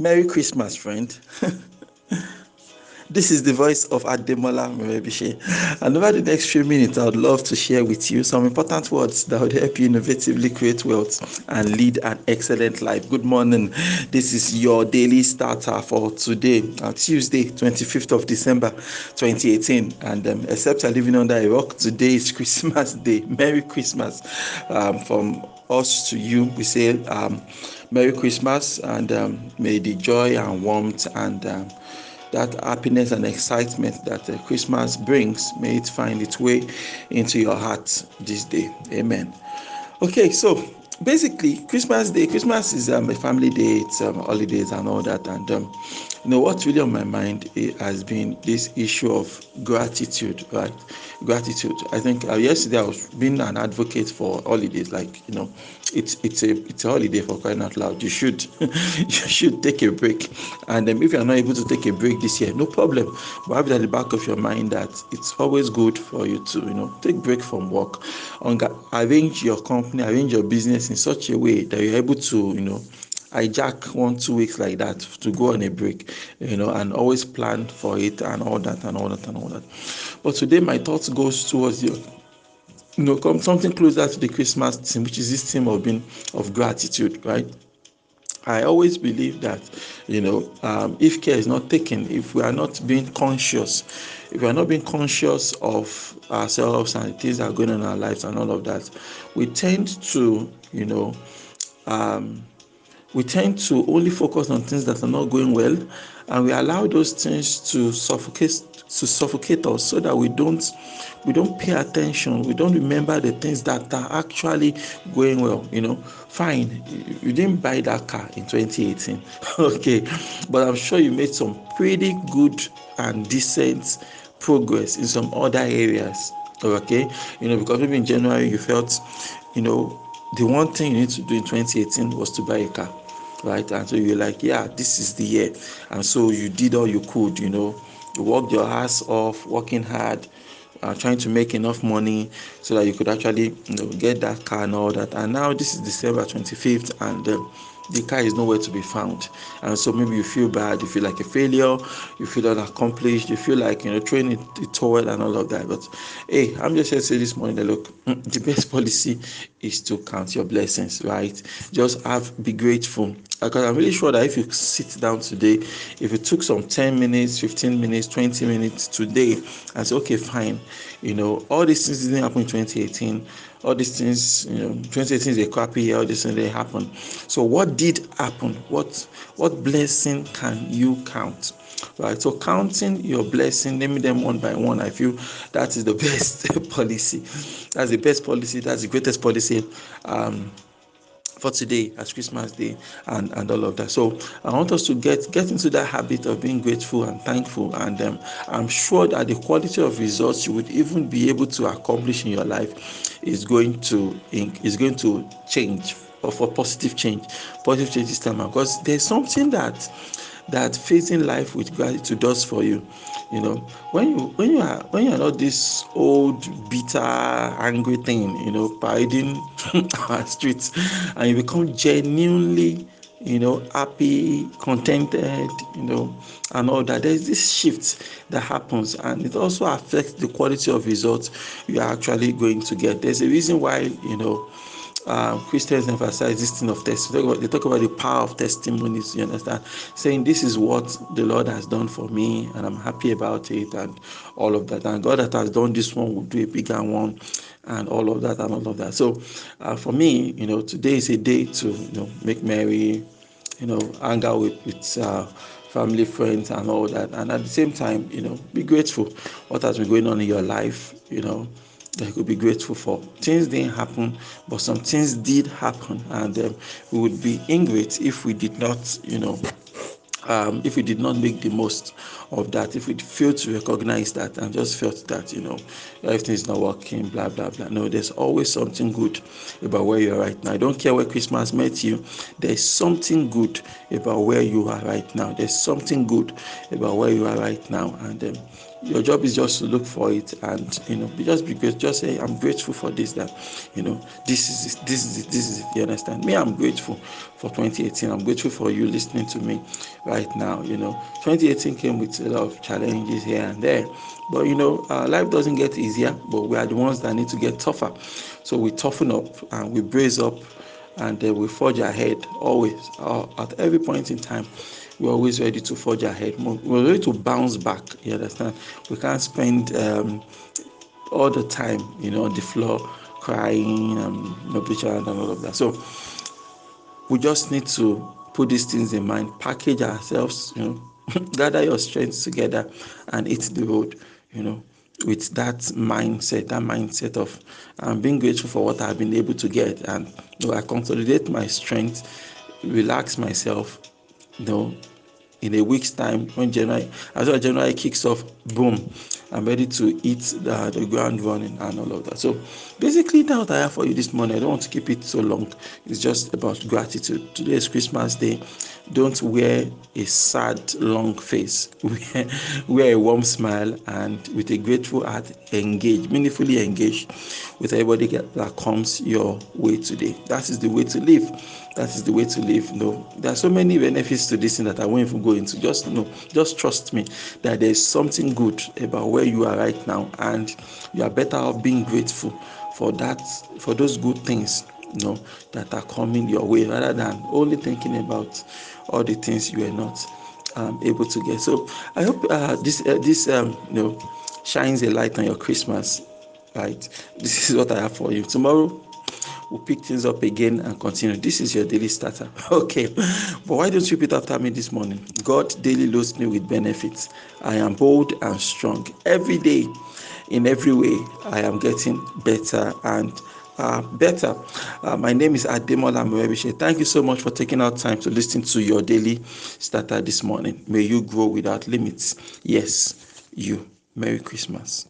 Merry Christmas, friend. This is the voice of Ademola Merebishe. And over the next few minutes, I would love to share with you some important words that would help you innovatively create wealth and lead an excellent life. Good morning. This is your daily starter for today, uh, Tuesday, 25th of December, 2018. And um, except you're living under a rock, today is Christmas Day. Merry Christmas um, from us to you. We say um, Merry Christmas and um, may the joy and warmth and um, that happiness and excitement that uh, Christmas brings, may it find its way into your heart this day. Amen. Okay, so basically, Christmas Day, Christmas is um, a family day, it's um, holidays and all that. And um, you know what's really on my mind eh, has been this issue of gratitude, right? Gratitude. I think uh, yesterday I was being an advocate for holidays, like you know, it's it's a it's a holiday for crying out loud. You should you should take a break, and um, if you are not able to take a break this year, no problem. But have it at the back of your mind that it's always good for you to you know take break from work, arrange your company, arrange your business in such a way that you're able to you know hijack one two weeks like that to go on a break you know and always plan for it and all that and all that and all that. But today my thoughts goes towards you you know come something closer to the christmas theme which is this theme of being of gratitude right? I always believe that, you know, um, if care is not taken, if we are not being conscious, if we are not being conscious of ourselves and things that are going on in our lives and all of that, we tend to, you know, um, we tend to only focus on things that are not going well and we allow those things to suffocate to suffocate us so that we don't we don't pay attention we don't remember the things that are actually going well you know. Fine you didn't buy that car in 2018 okay but i'm sure you made some pretty good and decent progress in some other areas okay? You know because maybe in january you felt you know the one thing you need to do in 2018 was to buy a car right? And so you're like yeah this is the year. And so you did all you could you know. You worked your ass off working hard uh, trying to make enough money so that you could actually you know get that car and all that. And now this is december 25th and uh, the car is nowhere to be found. And so maybe you feel bad you feel like a failure you feel unaccomplished you feel like you know it, it toward and all of that. But hey i'm just here to say this morning that look the best policy is to count your blessings right just have be grateful because i'm really sure that if you sit down today if it took some 10 minutes 15 minutes 20 minutes today and say okay fine you know all these things didn't happen in 2018 all these things, you know, 2018 is a crappy year, all these things they happen. So what did happen? What what blessing can you count? Right. So counting your blessing, naming them one by one, I feel that is the best policy. That's the best policy, that's the greatest policy. Um for today as Christmas Day and, and all of that. So I want us to get get into that habit of being grateful and thankful. And um, I'm sure that the quality of results you would even be able to accomplish in your life is going to is going to change or for positive change, positive change this time because there's something that that facing life with gratitude does for you you know. When you when you are when you are not this old bitter angry thing you know parading our streets and you become genuinely you know happy contented you know and all that there's this shift that happens and it also affects the quality of results you are actually going to get. There's a reason why you know um, Christians emphasize this thing of testimony. They talk about the power of testimonies. You understand, saying this is what the Lord has done for me, and I'm happy about it, and all of that. And God that has done this one will do a bigger one, and all of that, and all of that. So, uh, for me, you know, today is a day to you know make merry, you know, hang out with with. Uh, family, friends, and all that, and at the same time, you know, be grateful what has been going on in your life, you know, that you could be grateful for. Things didn't happen, but some things did happen, and um, we would be ingrate if we did not, you know, um, if we did not make the most of that, if we failed to recognize that and just felt that, you know, everything is not working, blah, blah, blah. No, there's always something good about where you are right now. I don't care where Christmas met you, there's something good about where you are right now. There's something good about where you are right now. And um, your job is just to look for it and you know just be just say i'm grateful for this that you know this is this is this is it you understand? Me i'm grateful for 2018 i'm grateful for you listening to me right now you know. 2018 came with a lot of challenges here and there but you know uh, life doesn't get easier but we are the ones that need to get tougher. So we toughen up and we brace up and uh, we forge ahead always uh, at every point in time we're always ready to forge ahead. We're ready to bounce back. You understand? We can't spend um, all the time, you know, on the floor crying and no picture and all of that. So we just need to put these things in mind, package ourselves, you know, gather your strength together and hit the road, you know, with that mindset, that mindset of um, being grateful for what I've been able to get and you know, I consolidate my strength, relax myself, you know, in a week's time when January as well January kicks off, boom, I'm ready to hit the, the ground running and all of that. So basically that's what I have for you this morning. I don't want to keep it so long. It's just about gratitude. Today is Christmas Day. Don't wear a sad, long face. Wear, wear a warm smile and with a grateful heart, engage, meaningfully engage with everybody that comes your way today. That is the way to live. That is the way to live. No, there are so many benefits to this thing that I won't even go into. Just know, just trust me that there is something good about where you are right now, and you are better off being grateful for that, for those good things you know that are coming your way rather than only thinking about all the things you are not um, able to get so i hope uh, this uh, this um, you know shines a light on your christmas right this is what i have for you tomorrow we'll pick things up again and continue. This is your daily starter. Okay. But why don't you repeat after me this morning? God daily loads me with benefits. I am bold and strong. Every day, in every way, I am getting better and uh, better. Uh, my name is Ademola Murebishe. Thank you so much for taking out time to listen to your daily starter this morning. May you grow without limits. Yes, you. Merry Christmas.